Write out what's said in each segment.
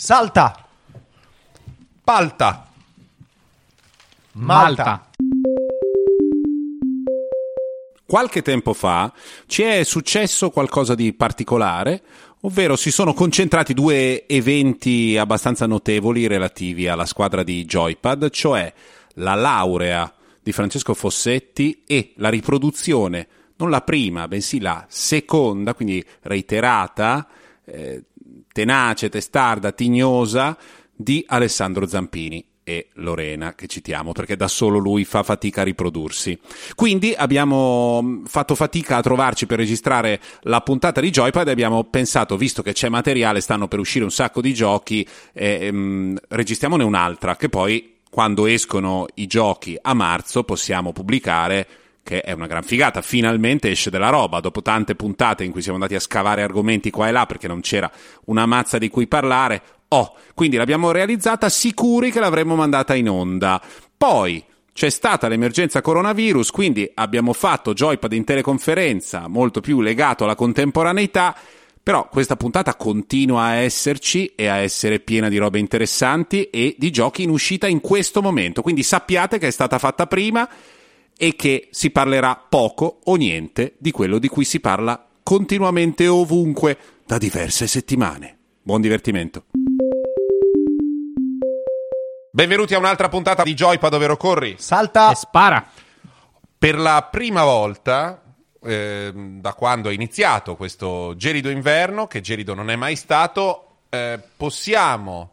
Salta. Palta. Malta. Qualche tempo fa ci è successo qualcosa di particolare, ovvero si sono concentrati due eventi abbastanza notevoli relativi alla squadra di Joypad, cioè la laurea di Francesco Fossetti e la riproduzione, non la prima, bensì la seconda, quindi reiterata, eh, tenace, testarda, tignosa, di Alessandro Zampini e Lorena, che citiamo perché da solo lui fa fatica a riprodursi. Quindi abbiamo mm, fatto fatica a trovarci per registrare la puntata di Joypad e abbiamo pensato, visto che c'è materiale, stanno per uscire un sacco di giochi, eh, mm, registriamone un'altra, che poi quando escono i giochi a marzo possiamo pubblicare che è una gran figata, finalmente esce della roba, dopo tante puntate in cui siamo andati a scavare argomenti qua e là perché non c'era una mazza di cui parlare, oh, quindi l'abbiamo realizzata sicuri che l'avremmo mandata in onda. Poi c'è stata l'emergenza coronavirus, quindi abbiamo fatto Joypad in teleconferenza, molto più legato alla contemporaneità, però questa puntata continua a esserci e a essere piena di robe interessanti e di giochi in uscita in questo momento, quindi sappiate che è stata fatta prima e che si parlerà poco o niente di quello di cui si parla continuamente ovunque da diverse settimane. Buon divertimento. Benvenuti a un'altra puntata di Joypad dove corri. Salta. E spara. Per la prima volta eh, da quando è iniziato questo gelido inverno, che gelido non è mai stato, eh, possiamo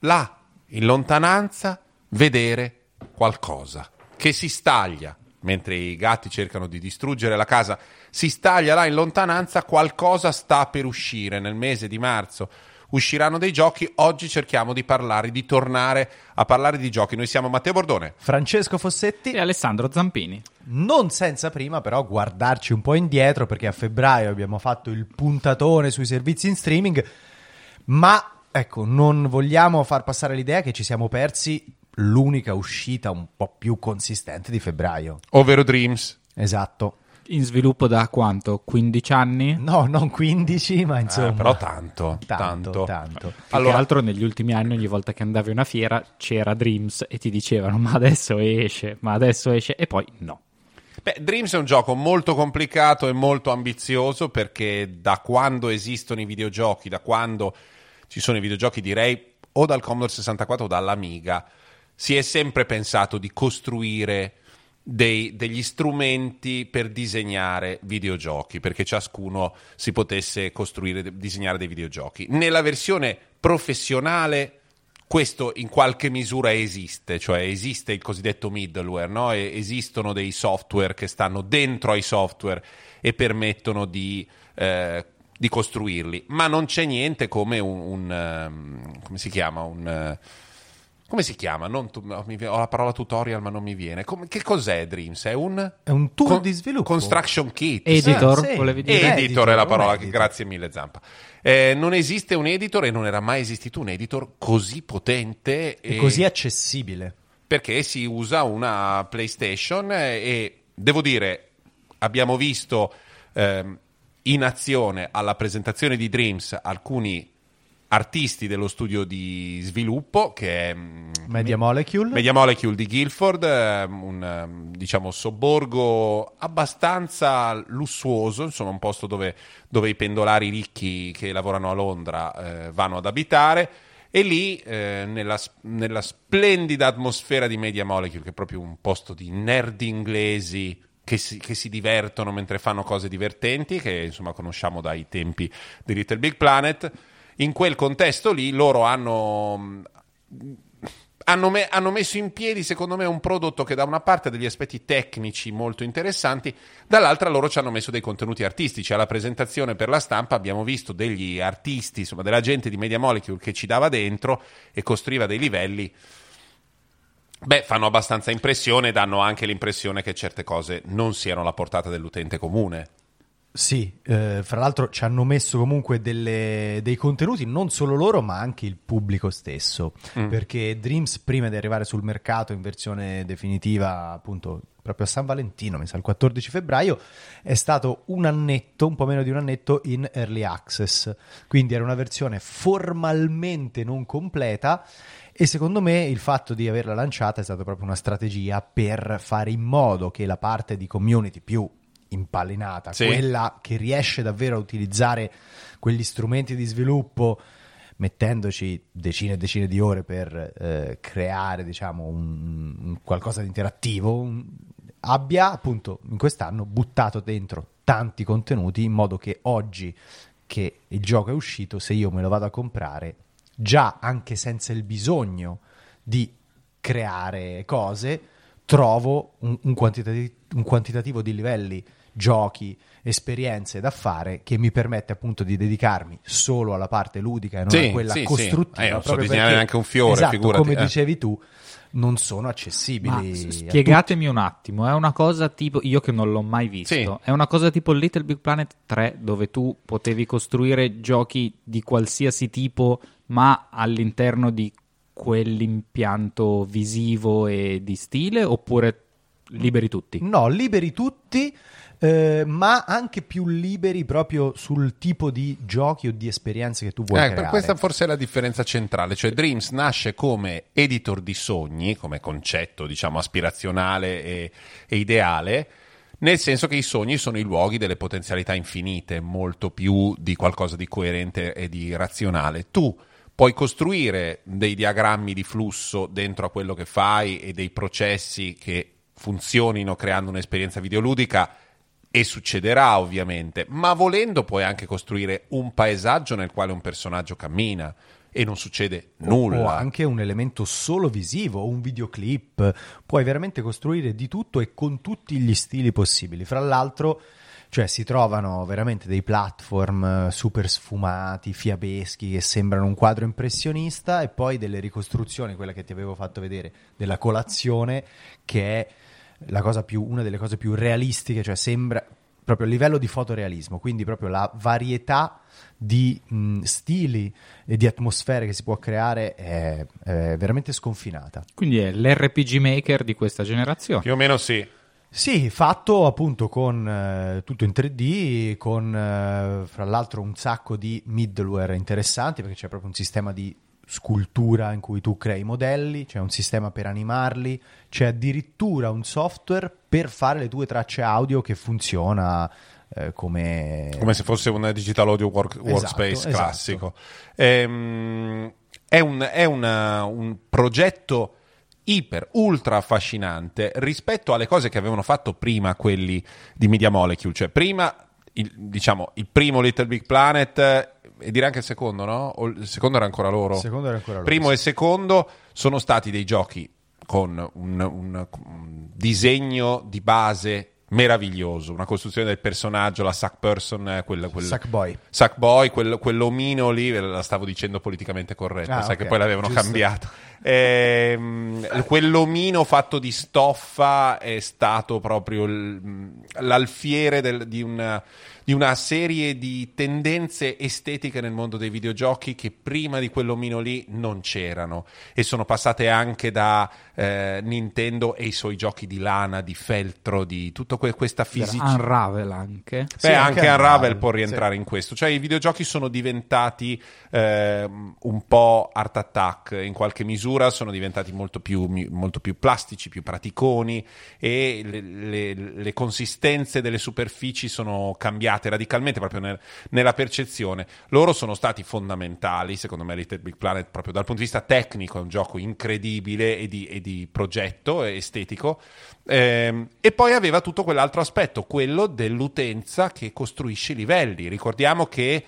là in lontananza vedere qualcosa che si staglia mentre i gatti cercano di distruggere la casa. Si staglia là in lontananza, qualcosa sta per uscire nel mese di marzo. Usciranno dei giochi, oggi cerchiamo di parlare, di tornare a parlare di giochi. Noi siamo Matteo Bordone. Francesco Fossetti. E Alessandro Zampini. Non senza prima però guardarci un po' indietro perché a febbraio abbiamo fatto il puntatone sui servizi in streaming, ma ecco, non vogliamo far passare l'idea che ci siamo persi l'unica uscita un po' più consistente di febbraio. Ovvero Dreams. Esatto. In sviluppo da quanto? 15 anni? No, non 15, ma insomma. Eh, però tanto, tanto, tanto. tanto. Allora- che altro negli ultimi anni ogni volta che andavi a una fiera c'era Dreams e ti dicevano ma adesso esce, ma adesso esce e poi no. Beh, Dreams è un gioco molto complicato e molto ambizioso perché da quando esistono i videogiochi, da quando ci sono i videogiochi direi o dal Commodore 64 o dall'Amiga, si è sempre pensato di costruire dei- degli strumenti per disegnare videogiochi, perché ciascuno si potesse costruire, disegnare dei videogiochi. Nella versione professionale questo in qualche misura esiste, cioè esiste il cosiddetto middleware, no? Esistono dei software che stanno dentro ai software e permettono di, eh, di costruirli, ma non c'è niente come un, un, ehm, come si chiama un eh, come si chiama? Non tu- ho la parola tutorial, ma non mi viene. Come- che cos'è Dreams? È un È un tool con- di sviluppo. Construction kit. Editor, sì. volevi dire? Editor, editor, è la parola, che, grazie mille Zampa. Eh, non esiste un editor e non era mai esistito un editor così potente E e così accessibile. perché si usa una PlayStation e devo dire, abbiamo visto ehm, in azione alla presentazione di Dreams alcuni artisti dello studio di sviluppo che è mm, Media Molecule. Media Molecule di Guilford, ehm, un ehm, diciamo sobborgo abbastanza lussuoso, insomma un posto dove, dove i pendolari ricchi che lavorano a Londra eh, vanno ad abitare. E lì, eh, nella, nella splendida atmosfera di Media Molecule, che è proprio un posto di nerd inglesi che si, che si divertono mentre fanno cose divertenti, che insomma conosciamo dai tempi di Little Big Planet, in quel contesto lì loro hanno hanno, me- hanno messo in piedi, secondo me, un prodotto che da una parte ha degli aspetti tecnici molto interessanti, dall'altra loro ci hanno messo dei contenuti artistici. Alla presentazione per la stampa abbiamo visto degli artisti, insomma, della gente di Media Molecule che ci dava dentro e costruiva dei livelli. Beh, fanno abbastanza impressione e danno anche l'impressione che certe cose non siano alla portata dell'utente comune. Sì, eh, fra l'altro ci hanno messo comunque delle- dei contenuti, non solo loro, ma anche il pubblico stesso. Mm. Perché Dreams, prima di arrivare sul mercato in versione definitiva, appunto proprio a San Valentino, mi sa il 14 febbraio, è stato un annetto, un po' meno di un annetto in early access. Quindi era una versione formalmente non completa. E secondo me il fatto di averla lanciata è stata proprio una strategia per fare in modo che la parte di community più impallinata, Sì. quella che riesce davvero a utilizzare quegli strumenti di sviluppo mettendoci decine e decine di ore per eh, creare diciamo un, un qualcosa di interattivo un- abbia appunto in quest'anno buttato dentro tanti contenuti in modo che oggi che il gioco è uscito se io me lo vado a comprare già anche senza il bisogno di creare cose trovo un, un quantitati- un quantitativo di livelli, giochi, esperienze da fare che mi permette appunto di dedicarmi solo alla parte ludica e non Sì, a quella sì, sì. costruttiva. Eh, non so proprio disegnare perché- neanche un fiore, esatto, figurati, come eh. dicevi tu, non sono Ma accessibili. s- a spiegatemi un attimo, è una cosa tipo, io che non l'ho mai visto, Sì. è una cosa tipo Little Big Planet 3 dove tu potevi costruire giochi di qualsiasi tipo ma all'interno di quell'impianto visivo e di stile oppure liberi tutti? No, liberi tutti, eh, ma anche più liberi proprio sul tipo di giochi o di esperienze che tu vuoi Eh, creare. per questa forse è la differenza centrale, cioè Dreams nasce come editor di sogni, come concetto diciamo aspirazionale e, e ideale, nel senso che i sogni sono i luoghi delle potenzialità infinite, molto più di qualcosa di coerente e di razionale. Tu puoi costruire dei diagrammi di flusso dentro a quello che fai e dei processi che funzionino creando un'esperienza videoludica e succederà ovviamente, ma volendo puoi anche costruire un paesaggio nel quale un personaggio cammina e non succede O nulla. anche un elemento solo visivo, un videoclip, puoi veramente costruire di tutto e con tutti gli stili possibili. Fra l'altro, cioè si trovano veramente dei platform eh, super sfumati, fiabeschi che sembrano un quadro impressionista e poi delle ricostruzioni, quella che ti avevo fatto vedere della colazione che è più, una delle cose più realistiche, cioè sembra proprio a livello di fotorealismo, quindi proprio la varietà di mh, stili e di atmosfere che si può creare è, è veramente sconfinata. Quindi è l'RPG maker di questa generazione. Più o meno sì. Sì, fatto appunto con eh, tutto in 3D, con eh, fra l'altro un sacco di middleware interessanti perché c'è proprio un sistema di scultura in cui tu crei i modelli, c'è un sistema per animarli, c'è addirittura un software per fare le tue tracce audio che funziona eh, come... Come se fosse un digital audio work- Esatto, workspace esatto. classico. Ehm, è un, è una- un progetto iper, ultra affascinante rispetto alle cose che avevano fatto prima quelli di Media Molecule. Cioè, prima, il, diciamo, il primo Little Big Planet e direi anche il secondo, no? O il secondo era ancora loro? Il secondo era ancora loro, Primo sì. e secondo sono stati dei giochi con un, un- un disegno di base meraviglioso, una costruzione del personaggio, la Sack Person, eh, quel, quel- Sackboy. Sackboy, quel, quell'omino lì, ve la stavo dicendo politicamente corretta, Ah, sai ok, che poi l'avevano giusto. cambiato. Ehm, quell'omino fatto di stoffa è stato proprio l'alfiere del- di, una, di una serie di tendenze estetiche nel mondo dei videogiochi che prima di quell'omino lì non c'erano e sono passate anche da eh, Nintendo e i suoi giochi di lana, di feltro, di tutta que- questa fisicità. Unravel anche. Beh, Sì, anche, anche Unravel Unravel, può rientrare in questo. Cioè, i videogiochi sono diventati ehm, un po' art attack in qualche misura, sono diventati molto più, molto più plastici, più praticoni e le, le- le consistenze delle superfici sono cambiate radicalmente proprio nel- nella percezione. Loro sono stati fondamentali, secondo me, Little Big Planet, proprio dal punto di vista tecnico, è un gioco incredibile e di, e di progetto e estetico. Ehm, e poi aveva tutto quell'altro aspetto, quello dell'utenza che costruisce i livelli. Ricordiamo che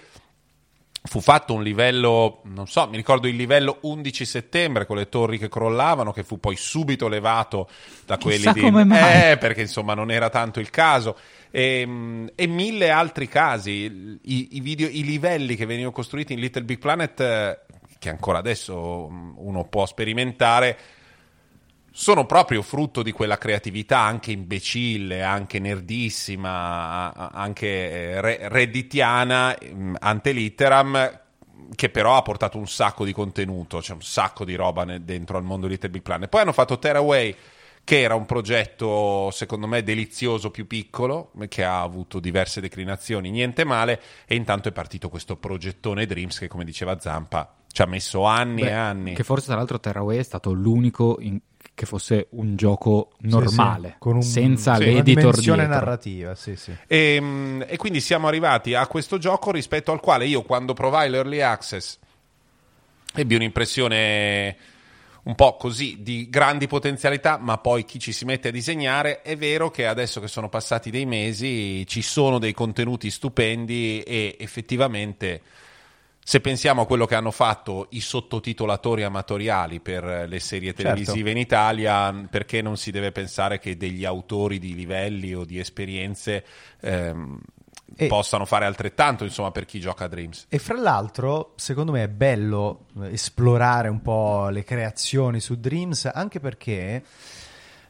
fu fatto un livello, non so, mi ricordo il livello 11 settembre con le torri che crollavano, che fu poi subito levato da quelli Chissà di... come mai. Eh, perché insomma non era tanto il caso. E, e mille altri casi, I, i video- i livelli che venivano costruiti in Little Big Planet, eh, che ancora adesso mm, uno può sperimentare, sono proprio frutto di quella creatività anche imbecille, anche nerdissima, anche eh, re- redditiana, mm, ante litteram, che però ha portato un sacco di contenuto, c'è un sacco di roba ne- dentro al mondo di Little Big Planet. Poi hanno fatto Tearaway, che era un progetto secondo me delizioso più piccolo, che ha avuto diverse declinazioni, niente male, e intanto è partito questo progettone Dreams che come diceva Zampa ci ha messo anni Beh, e anni. Che forse tra l'altro Terraway è stato l'unico in- che fosse un gioco normale, Sì, sì, con un- senza sì, una l'editor dimensione dietro. narrativa, sì, sì. E, mm, e quindi siamo arrivati a questo gioco rispetto al quale io quando provai l'early access ebbi un'impressione un po' così di grandi potenzialità, ma poi chi ci si mette a disegnare è vero che adesso che sono passati dei mesi ci sono dei contenuti stupendi e effettivamente se pensiamo a quello che hanno fatto i sottotitolatori amatoriali per le serie Certo. televisive in Italia, perché non si deve pensare che degli autori di livelli o di esperienze ehm, E- possano fare altrettanto, insomma, per chi gioca a Dreams. E fra l'altro, secondo me è bello eh, esplorare un po' le creazioni su Dreams, anche perché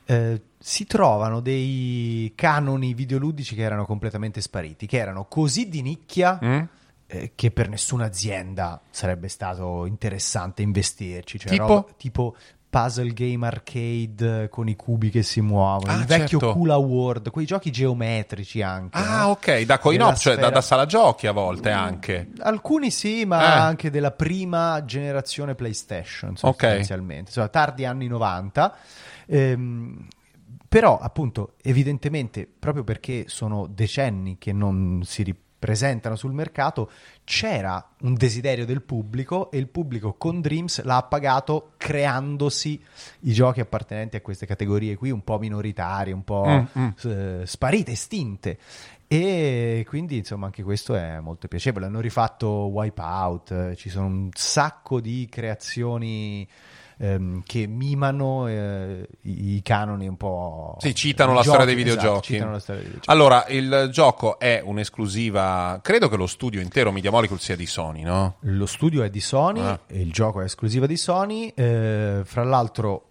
eh, si trovano dei canoni videoludici che erano completamente spariti, che erano così di nicchia Mm? eh, che per nessuna azienda sarebbe stato interessante investirci. Cioè Tipo? roba- tipo puzzle game arcade con i cubi che si muovono, Ah, il vecchio certo. Kula World, quei giochi geometrici anche. Ah, no? ok, da coin Nella op, cioè da, da sala giochi a volte anche. Alcuni sì, ma Eh. anche della prima generazione PlayStation, sostanzialmente, insomma, tardi anni 90. Ehm, però, appunto, evidentemente, proprio perché sono decenni che non si ripresentano sul mercato, c'era un desiderio del pubblico e il pubblico con Dreams l'ha appagato creandosi i giochi appartenenti a queste categorie qui, un po' minoritarie, un po' Mm, mm. eh, sparite, estinte. E quindi insomma anche questo è molto piacevole. Hanno rifatto Wipeout, eh, ci sono un sacco di creazioni ehm, che mimano eh, i, i canoni un po'. Sì, citano la storia dei giochi, esatto, videogiochi. citano la storia dei videogiochi. Allora, il gioco è un'esclusiva, credo che lo studio intero Media Molecule sia di Sony, no? Lo studio è di Sony, Ah. e il gioco è esclusiva di Sony. eh, fra l'altro,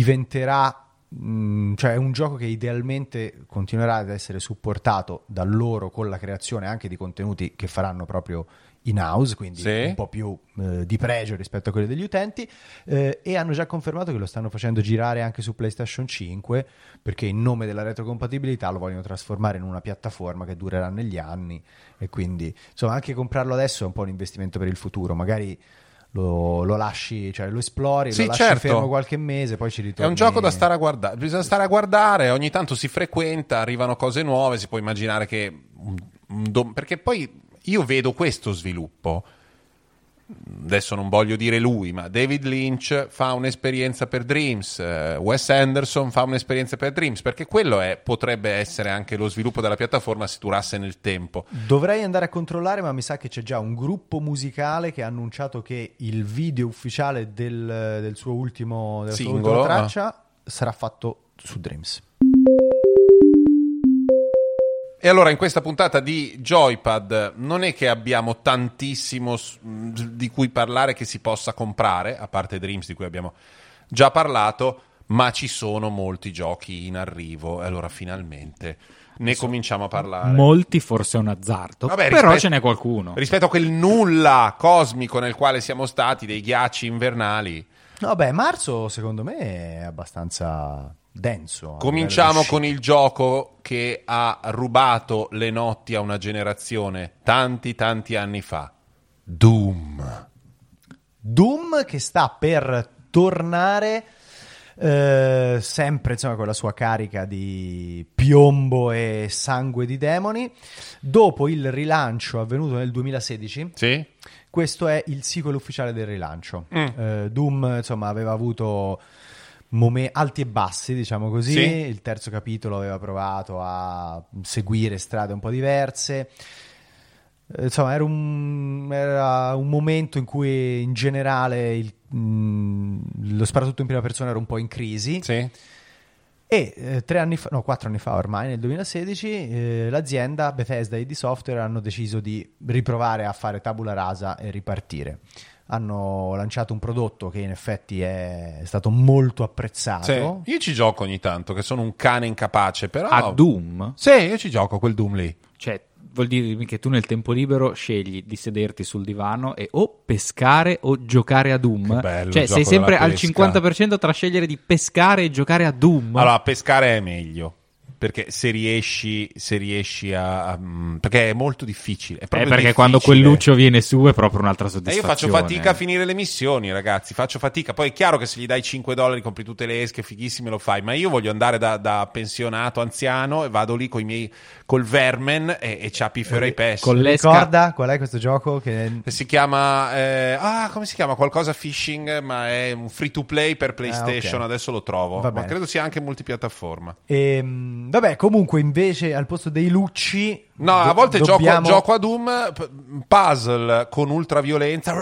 diventerà. mh, cioè, è un gioco che idealmente continuerà ad essere supportato da loro con la creazione anche di contenuti che faranno proprio in house, quindi Sì. un po' più eh, di pregio rispetto a quelli degli utenti. eh, e hanno già confermato che lo stanno facendo girare anche su PlayStation 5 perché in nome della retrocompatibilità lo vogliono trasformare in una piattaforma che durerà negli anni e quindi insomma anche comprarlo adesso è un po' un investimento per il futuro magari lo, lo lasci cioè lo esplori Sì, lo lasci certo. fermo qualche mese poi ci È ritorni un gioco da stare a guardare, bisogna stare a guardare, ogni tanto si frequenta, arrivano cose nuove, si può immaginare che... perché poi io vedo questo sviluppo, adesso non voglio dire lui, ma David Lynch fa un'esperienza per Dreams, eh, Wes Anderson fa un'esperienza per Dreams, perché quello è- potrebbe essere anche lo sviluppo della piattaforma se durasse nel tempo. Dovrei andare a controllare, ma mi sa che c'è già un gruppo musicale che ha annunciato che il video ufficiale del, del suo ultimo della sua Singolo, ultima traccia sarà fatto su Dreams. E allora in questa puntata di Joypad non è che abbiamo tantissimo di cui parlare che si possa comprare, a parte Dreams di cui abbiamo già parlato, ma ci sono molti giochi in arrivo e allora finalmente ne cominciamo a parlare. Molti forse è un azzardo, Vabbè, però rispetto- ce n'è qualcuno. Rispetto a quel nulla cosmico nel quale siamo stati, dei ghiacci invernali, No, beh, marzo secondo me è abbastanza denso. cominciamo con il gioco che ha rubato le notti a una generazione tanti tanti anni fa. Doom. Doom che sta per tornare eh, sempre insomma con la sua carica di piombo e sangue di demoni dopo il rilancio avvenuto nel 2016 Sì? questo è il sequel ufficiale del rilancio Mm. Eh, Doom insomma aveva avuto mome- alti e bassi diciamo così Sì. il terzo capitolo aveva provato a seguire strade un po' diverse eh, Insomma, era un, era un momento in cui in generale il- mh, lo sparatutto in prima persona era un po' in crisi. Sì? E eh, tre anni fa, no, quattro anni fa ormai, nel 2016, eh, l'azienda Bethesda e di Software hanno deciso di riprovare a fare tabula rasa e ripartire. Hanno lanciato un prodotto che in effetti è stato molto apprezzato. Sì, io ci gioco ogni tanto, che sono un cane incapace, però... A Doom? Sì, io ci gioco quel Doom lì. Cioè, vuol dire che tu nel tempo libero scegli di sederti sul divano e o pescare o giocare a Doom. Che bello cioè, sei sempre al pesca. 50% tra scegliere di pescare e giocare a Doom. Allora, pescare è meglio. Perché se riesci, se riesci a, a- mm, Perché è molto difficile. È Eh, proprio perché quando difficile. quel luccio viene su è proprio un'altra E soddisfazione. io faccio fatica a finire le missioni, ragazzi. Faccio fatica. Poi è chiaro che se gli dai 5 dollari, compri tutte le esche, fighissime, lo fai. Ma io voglio andare da, da pensionato, anziano, e vado lì con i miei, col vermen e, e ciappi fiore ai pesci. Con l'esca- Ricorda qual è questo gioco? Che... Si chiama. eh, ah, come si chiama? Qualcosa phishing, ma è un free to play per PlayStation. Ah, ok. Adesso lo trovo. Ma credo sia anche multipiattaforma. Ehm, vabbè, comunque invece al posto dei lucci... No, a do- volte dobbiamo- gioco, gioco a Doom, p- puzzle con ultraviolenza,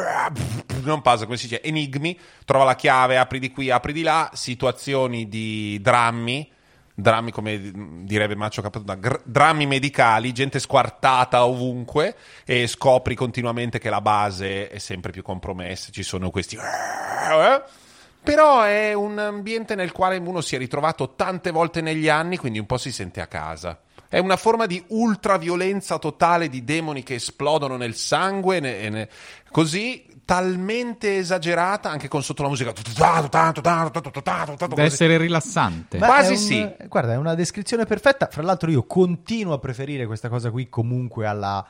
non puzzle, come si dice, enigmi, trova la chiave, apri di qui, apri di là, situazioni di drammi, drammi come direbbe Maccio Capatonda, gr- drammi medicali, gente squartata ovunque e scopri continuamente che la base è sempre più compromessa, ci sono questi... eh? Però è un ambiente nel quale uno si è ritrovato tante volte negli anni, quindi un po' si sente a casa. È una forma di ultraviolenza totale di demoni che esplodono nel sangue, ne- e ne- così talmente esagerata, anche con sotto la musica. Deve essere rilassante. Ma Quasi un- sì. Guarda, è una descrizione perfetta. Fra l'altro, io continuo a preferire questa cosa qui comunque alla-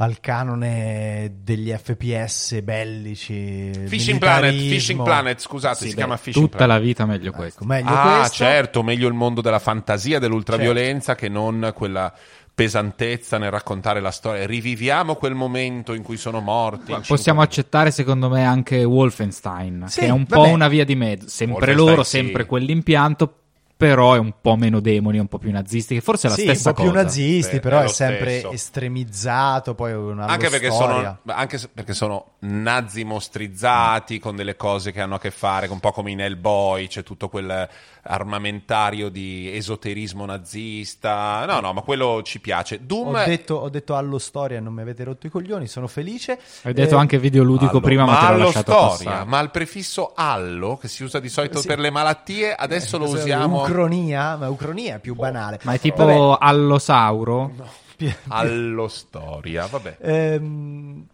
al canone degli FPS bellici. Fishing Planet. Fishing Planet, scusate, Sì, si beh, chiama Fishing tutta Planet. la vita meglio Ecco, questo. meglio Ah, questo. certo, meglio il mondo della fantasia, dell'ultraviolenza che non quella pesantezza nel raccontare la storia. Riviviamo quel momento in cui sono morti. Possiamo accettare secondo me anche Wolfenstein, Sì, che è un vabbè. po' una via di mezzo. Sempre loro, sì. sempre quell'impianto, però è un po' meno demoni, un po' più nazisti, che forse è la sì, stessa un po' più cosa. nazisti, Sì, però è è, sempre stesso. estremizzato. Poi una Anche perché, sono, anche perché sono nazi mostrizzati con delle cose che hanno a che fare, un po' come in Hellboy, c'è tutto quel armamentario di esoterismo nazista. No, no, ma quello ci piace. Doom Ho detto, ho detto allo storia, non mi avete rotto i coglioni, sono felice. Hai detto Eh, anche videoludico allo- prima, ma, te l'ho allo lasciato storia, passare. ma il prefisso allo, che si usa di solito Sì. per le malattie, adesso lo cos'è? usiamo Ucronia, ma Ucronia è più banale. Ma è tipo Vabbè, allosauro? pi- allo storia. Vabbè. ehm,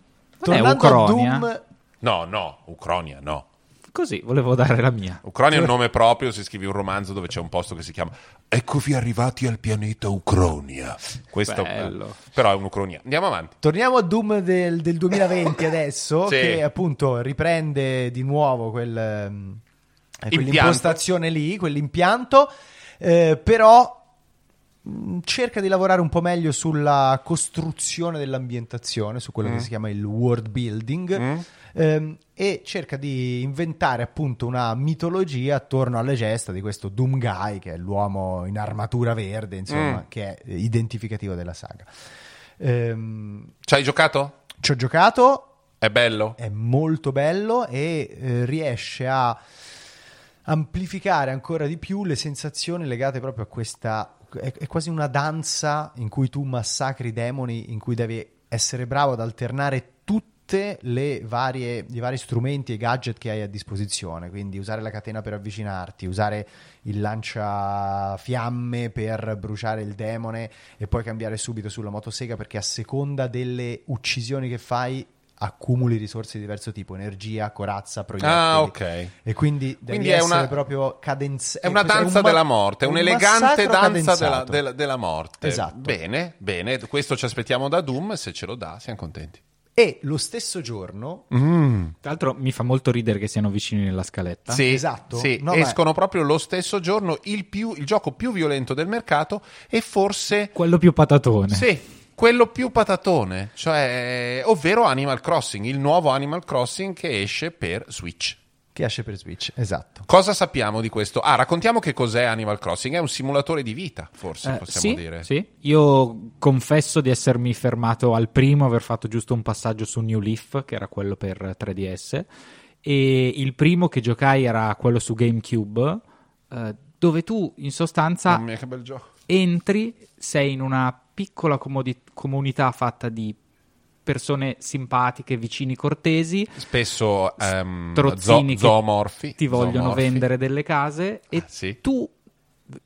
tornando a Ucronia? Doom, No, no, Ucronia, no. Così, volevo dare la mia. Ucronia è un nome proprio, se scrivi un romanzo dove c'è un posto che si chiama Eccovi arrivati al pianeta Ucronia. Questo Bello. però è un'Ucronia. Andiamo avanti. Torniamo a Doom del, del 2020 adesso, Sì. che appunto riprende di nuovo quel, eh, Impianto. quell'impostazione lì, quell'impianto, eh, però cerca di lavorare un po' meglio sulla costruzione dell'ambientazione, su quello che si chiama il world building. Mm. ehm, e cerca di inventare appunto una mitologia attorno alle gesta di questo Doom Guy, che è l'uomo in armatura verde, insomma, Mm. che è identificativo della saga. Ehm, Ci hai giocato? ci ho giocato, È bello? è molto bello e eh, riesce a amplificare ancora di più le sensazioni legate proprio a questa. È, è quasi una danza in cui tu massacri i demoni, in cui devi essere bravo ad alternare tutte le varie, i vari strumenti e gadget che hai a disposizione. Quindi usare la catena per avvicinarti, usare il lanciafiamme per bruciare il demone e poi cambiare subito sulla motosega perché a seconda delle uccisioni che fai accumuli risorse di diverso tipo, energia, corazza, proiettili. Ah, ok. E quindi devi Quindi è una- proprio cadenzato. È una danza della morte, è un'elegante danza della, della- della morte. Esatto. Bene, bene, questo ci aspettiamo da Doom, se ce lo dà siamo contenti. E lo stesso giorno, Mm. Tra l'altro mi fa molto ridere che siano vicini nella scaletta. Sì, esatto. sì, No, escono proprio lo stesso giorno il, più- il gioco più violento del mercato e forse Quello più patatone. Sì, quello più patatone, cioè, ovvero Animal Crossing, il nuovo Animal Crossing che esce per Switch. che esce per Switch, esatto. Cosa sappiamo di questo? Ah, raccontiamo che cos'è Animal Crossing. È un simulatore di vita, forse Eh, possiamo sì, dire. sì. Io confesso di essermi fermato al primo, aver fatto giusto un passaggio su New Leaf, che era quello per 3DS, e il primo che giocai era quello su GameCube, eh, dove tu in sostanza Mamma mia, che bel gioco. entri, sei in una piccola comodi- comunità fatta di persone simpatiche, vicini cortesi, Spesso strozzini zo- zoomorfi. ti vogliono zoomorfi. vendere delle case e Ah, sì. tu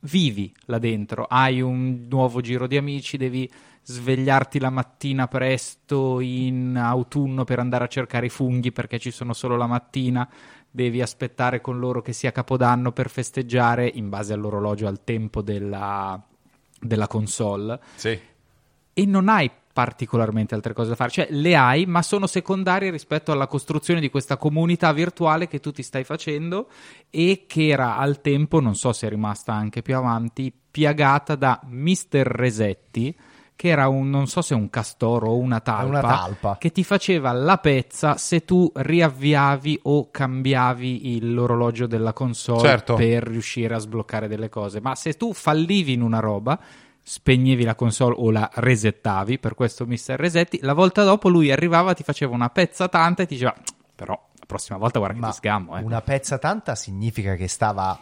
vivi là dentro, hai un nuovo giro di amici, devi svegliarti la mattina presto in autunno per andare a cercare i funghi perché ci sono solo la mattina, devi aspettare con loro che sia Capodanno per festeggiare in base all'orologio al tempo della, della console Sì. e non hai particolarmente altre cose da fare, cioè le hai, ma sono secondarie rispetto alla costruzione di questa comunità virtuale che tu ti stai facendo e che era al tempo, non so se è rimasta anche più avanti, piagata da Mr. Resetti, che era un, non so se un castoro o una talpa, una talpa. che ti faceva la pezza se tu riavviavi o cambiavi l'orologio della console Certo. per riuscire a sbloccare delle cose. Ma se tu fallivi in una roba, spegnevi la console o la resettavi, per questo Mr. Resetti, la volta dopo lui arrivava, ti faceva una pezza tanta e ti diceva, però la prossima volta guarda che Ma ti sgammo. Eh. una pezza tanta significa che stava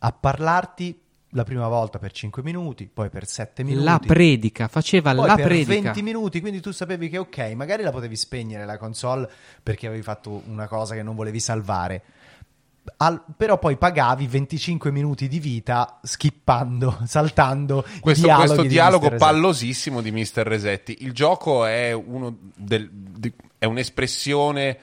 a parlarti la prima volta per 5 minuti, poi per 7 minuti. La predica, faceva poi la per predica. 20 minuti, quindi tu sapevi che ok, magari la potevi spegnere la console perché avevi fatto una cosa che non volevi salvare. Al- però poi pagavi 25 minuti di vita skippando, saltando Questo, dialoghi questo di dialogo Mr. Resetti. pallosissimo di Mr. Resetti. Il gioco è, uno del- di- è un'espressione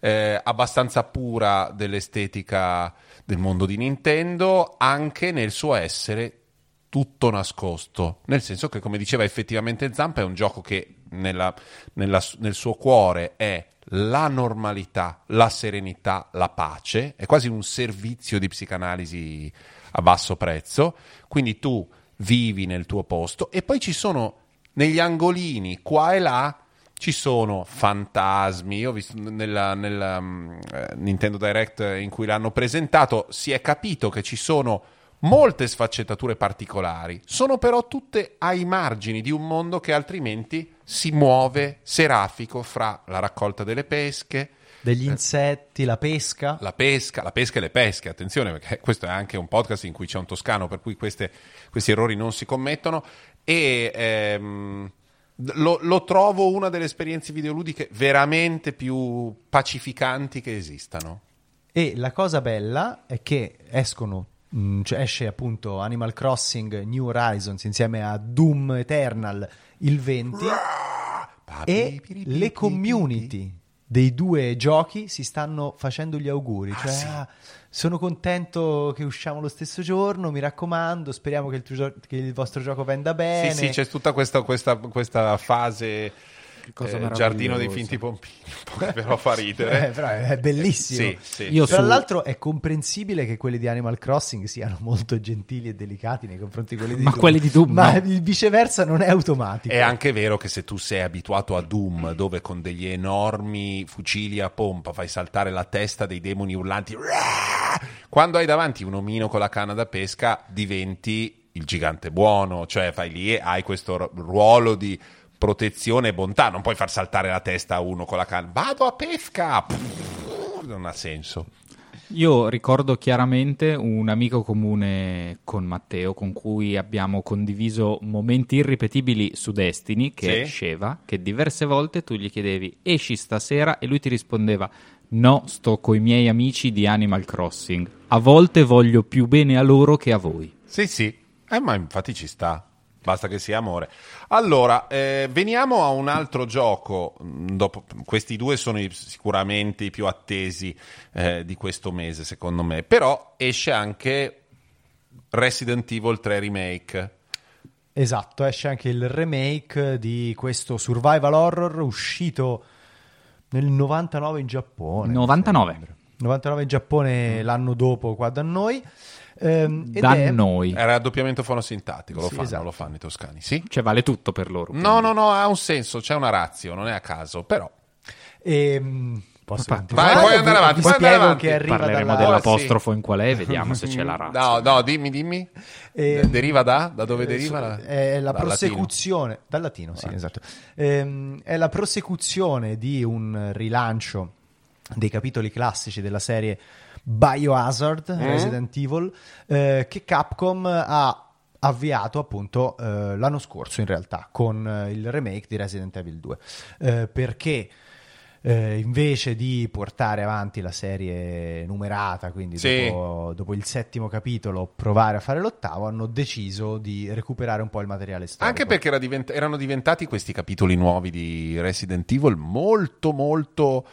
eh, abbastanza pura dell'estetica del mondo di Nintendo, anche nel suo essere tutto nascosto. Nel senso che, come diceva effettivamente Zampa, è un gioco che nella- nella- nel suo cuore è la normalità, la serenità, la pace, è quasi un servizio di psicanalisi a basso prezzo, quindi tu vivi nel tuo posto. E poi ci sono negli angolini qua e là ci sono fantasmi. Io ho visto nella, nella, mm, eh, Nintendo Direct in cui l'hanno presentato, si è capito che ci sono molte sfaccettature particolari. Sono però tutte ai margini di un mondo che altrimenti si muove serafico fra la raccolta delle pesche, degli insetti, la pesca. la pesca, la pesca e le pesche, attenzione perché questo è anche un podcast in cui c'è un toscano per cui queste- questi errori non si commettono e ehm, lo, lo trovo una delle esperienze videoludiche veramente più pacificanti che esistano. E la cosa bella è che escono, mh, cioè esce appunto Animal Crossing New Horizons insieme a Doom Eternal il 20 e le community dei due giochi si stanno facendo gli auguri. Cioè, "Ah, sono contento che usciamo lo stesso giorno, mi raccomando, speriamo che il, tuo che il vostro gioco venda bene. Sì, sì, c'è tutta questa, questa- questa fase eh, giardino dei finti pompini, un po' che però fa Eh, ridere. però è bellissimo. Sì, sì. Io Tra su- l'altro è comprensibile che quelli di Animal Crossing siano molto gentili e delicati nei confronti di quelli di Ma Doom. quelli di Doom, Ma no. il viceversa non è automatico. È anche vero che se tu sei abituato a Doom, dove con degli enormi fucili a pompa fai saltare la testa dei demoni urlanti, quando hai davanti un omino con la canna da pesca diventi il gigante buono, cioè fai lì e hai questo ru- ruolo di protezione e bontà, non puoi far saltare la testa a uno con la canna, vado a pesca, non ha senso. Io ricordo chiaramente un amico comune con Matteo con cui abbiamo condiviso momenti irripetibili su Destiny, che Sì. è Sheva, che diverse volte tu gli chiedevi esci stasera e lui ti rispondeva no, sto coi miei amici di Animal Crossing. A volte voglio più bene a loro che a voi. Sì, sì, eh, ma infatti ci sta. Basta che sia amore. Allora, eh, veniamo a un altro gioco. Mm, Dopo, questi due sono i- sicuramente i più attesi eh, di questo mese, secondo me. Però esce anche Resident Evil 3 Remake. Esatto, esce anche il remake di questo survival horror uscito nel 99 in Giappone. 99. mi sembra. 99 in Giappone l'anno dopo qua da noi. Ehm, Da è- noi. Era doppiamento fonosintattico, lo Sì, fanno, esatto. lo fanno i toscani, sì? Cioè vale tutto per loro. No, no, no, ha un senso, c'è una razio, non è a caso, però... ehm, posso Vai, puoi andare avanti, vi puoi andare avanti. che arriva Parleremo dalla... dell'apostrofo in qual è, vediamo se c'è la razza. No, no, dimmi, dimmi. Ehm, Deriva da? Da dove deriva? la- È la Dal prosecuzione dal latino, sì, esatto. Ehm, è la prosecuzione di un rilancio dei capitoli classici della serie Biohazard Mm. Resident Evil eh, che Capcom ha avviato appunto eh, l'anno scorso in realtà con eh, il remake di Resident Evil 2 Eh, perché eh, invece di portare avanti la serie numerata, quindi Sì. dopo, dopo il settimo capitolo provare a fare l'ottavo, hanno deciso di recuperare un po' il materiale storico. Anche perché era divent- erano diventati questi capitoli nuovi di Resident Evil molto molto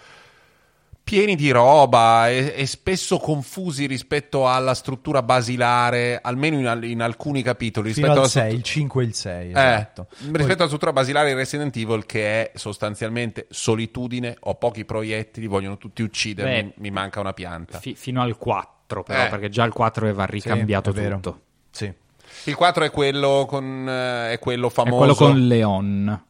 pieni di roba e, e spesso confusi rispetto alla struttura basilare, almeno in, al- in alcuni capitoli. fino rispetto al alla 6, struttu- il 5 e il 6, Eh, esatto. Poi- rispetto alla struttura basilare di Resident Evil che è sostanzialmente solitudine, ho pochi proiettili, vogliono tutti uccidermi, Beh, mi manca una pianta. Fi- fino al 4 però, Eh. perché già il 4 aveva Sì, ricambiato è vero. tutto. Sì. Il 4 è quello con eh, è quello È famoso quello con Leon,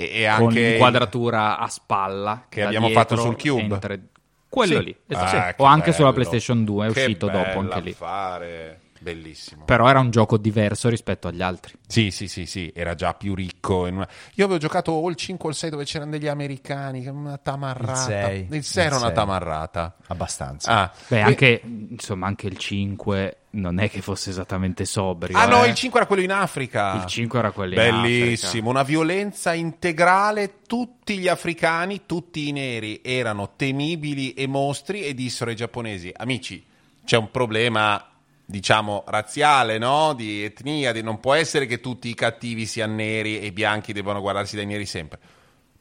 e, e con anche inquadratura a spalla. che abbiamo dietro, fatto sul Cube. tre- Quello Sì. lì, esatto. Ah, che o anche sulla bello. PlayStation 2, è Che uscito dopo anche lì. affare. Bellissimo. Però era un gioco diverso rispetto agli altri. Sì, sì, sì, sì, era già più ricco. in una- Io avevo giocato o il 5 o il 6 dove c'erano degli americani, una tamarrata. Il sei. Il 6 era Il una tamarrata. Abbastanza. Ah, Beh, E- anche, insomma, anche il 5 non è che fosse esattamente sobrio. Ah no, eh. il 5 era quello in Africa. Il 5 era quello in Africa. Bellissimo, una violenza integrale. Tutti gli africani, tutti i neri erano temibili e mostri e dissero ai giapponesi: Amici, c'è un problema, diciamo, razziale, no? Di etnia. Di... Non può essere che tutti i cattivi siano neri e i bianchi devono guardarsi dai neri sempre.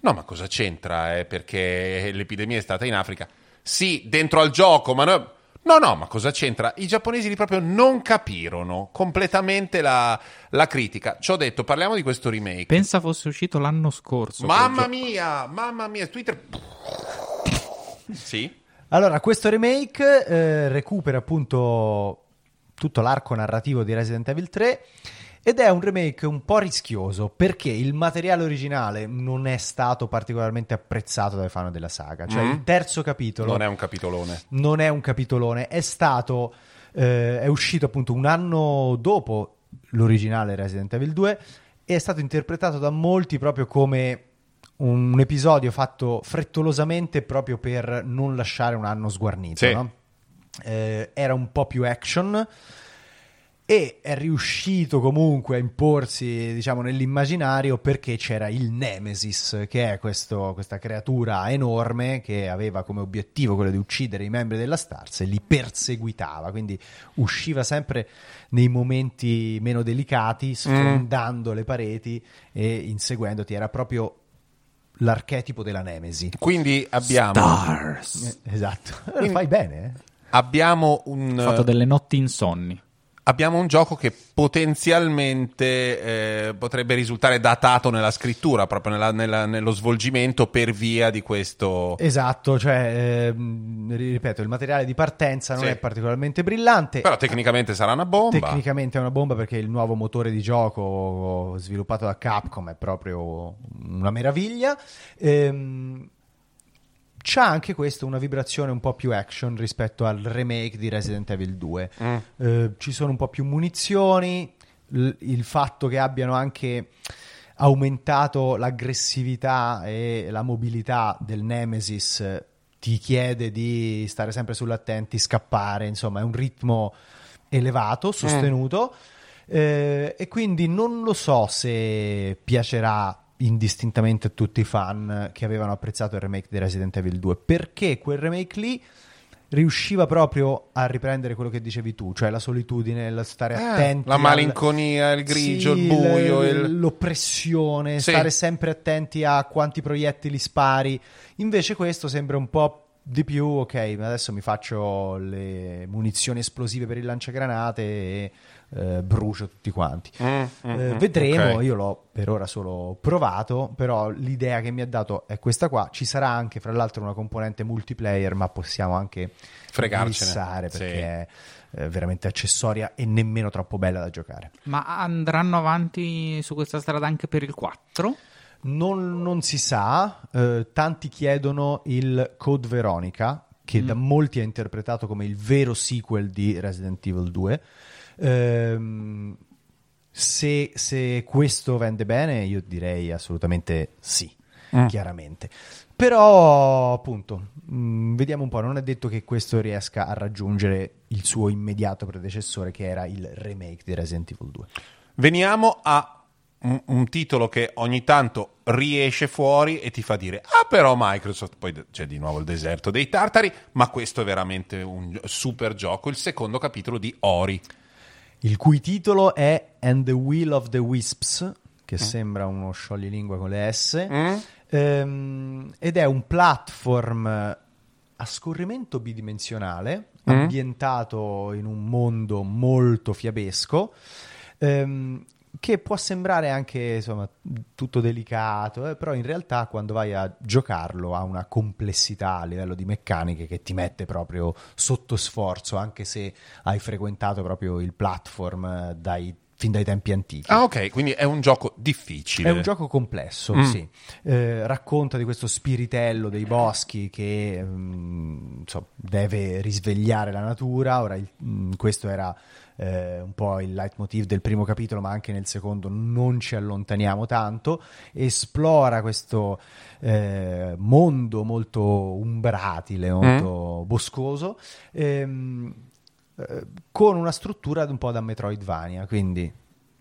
No, ma cosa c'entra? eh? Perché l'epidemia è stata in Africa. Sì, dentro al gioco, ma no. No, no, ma cosa c'entra? I giapponesi lì proprio non capirono completamente la, la critica. Ci ho detto, parliamo di questo remake. Pensa fosse uscito l'anno scorso. mamma mia, mamma mia, Twitter. Sì. Allora, questo remake eh, recupera appunto tutto l'arco narrativo di Resident Evil 3 ed è un remake un po' rischioso perché il materiale originale non è stato particolarmente apprezzato dai fan della saga. Cioè Mm. il terzo capitolo Non è un capitolone. non è un capitolone, è stato eh, è uscito appunto un anno dopo l'originale Resident Evil 2 e è stato interpretato da molti proprio come un episodio fatto frettolosamente proprio per non lasciare un anno sguarnito. Sì. no? Eh, era un po' più action e è riuscito comunque a imporsi diciamo nell'immaginario perché c'era il Nemesis che è questo- questa creatura enorme che aveva come obiettivo quello di uccidere i membri della Stars e li perseguitava. Quindi usciva sempre nei momenti meno delicati sfondando le pareti e inseguendoti. Era proprio l'archetipo della Nemesi. Quindi abbiamo, Stars. Eh, esatto. Lo fai bene eh? Abbiamo un. Ho fatto delle notti insonni. abbiamo un gioco che potenzialmente eh, potrebbe risultare datato nella scrittura, proprio nella- nella- nello svolgimento per via di questo. Esatto, cioè, ehm, ripeto, il materiale di partenza non Sì. è particolarmente brillante. Però tecnicamente sarà una bomba. Tecnicamente è una bomba perché il nuovo motore di gioco sviluppato da Capcom è proprio una meraviglia. Ehm, c'ha anche questo una vibrazione un po' più action rispetto al remake di Resident Evil 2. Mm. Eh, ci sono un po' più munizioni, l- il fatto che abbiano anche aumentato l'aggressività e la mobilità del Nemesis eh, ti chiede di stare sempre sull'attenti, scappare, insomma è un ritmo elevato, sostenuto eh, e quindi non lo so se piacerà indistintamente a tutti i fan che avevano apprezzato il remake di Resident Evil 2 perché quel remake lì riusciva proprio a riprendere quello che dicevi tu, cioè la solitudine, il stare Eh, attenti la al- malinconia, il grigio, Sì, il buio. il- l'oppressione, Sì. stare sempre attenti a quanti proiettili spari. Invece questo sembra un po' di più, ok, adesso mi faccio le munizioni esplosive per il lanciagranate e eh, brucio tutti quanti. Mm, mm, Eh, mm, vedremo, ok. io l'ho per ora solo provato, però l'idea che mi ha dato è questa qua. Ci sarà anche, fra l'altro, una componente multiplayer, ma possiamo anche Fregarcene. glissare Sì. perché è eh, veramente accessoria e nemmeno troppo bella da giocare. Ma andranno avanti su questa strada anche per il 4? Non, non si sa, eh, tanti chiedono il Code Veronica, che da molti è interpretato come il vero sequel di Resident Evil 2. Ehm, se, se questo vende bene, io direi assolutamente sì. chiaramente. Però, appunto, mh, vediamo un po', non è detto che questo riesca a raggiungere il suo immediato predecessore, che era il remake di Resident Evil 2. Veniamo a un, un titolo che ogni tanto riesce fuori e ti fa dire ah però Microsoft poi c'è di nuovo il deserto dei tartari ma questo è veramente un super gioco il secondo capitolo di Ori il cui titolo è And the Will of the Wisps, che sembra uno scioglilingua con le S, Mm? Ehm, ed è un platform a scorrimento bidimensionale, Mm? ambientato in un mondo molto fiabesco, ehm, che può sembrare anche insomma, tutto delicato, eh, però in realtà quando vai a giocarlo ha una complessità a livello di meccaniche che ti mette proprio sotto sforzo, anche se hai frequentato proprio il platform eh, dai- fin dai tempi antichi. ah ok quindi è un gioco difficile È un gioco complesso, Mm. sì. Eh, racconta di questo spiritello dei boschi che mm, insomma, deve risvegliare la natura. Ora, il- mm, questo era eh, un po' il leitmotiv del primo capitolo, ma anche nel secondo non ci allontaniamo tanto. Esplora questo eh, mondo molto umbratile, molto boscoso. ehm, eh, con una struttura un po' da Metroidvania, quindi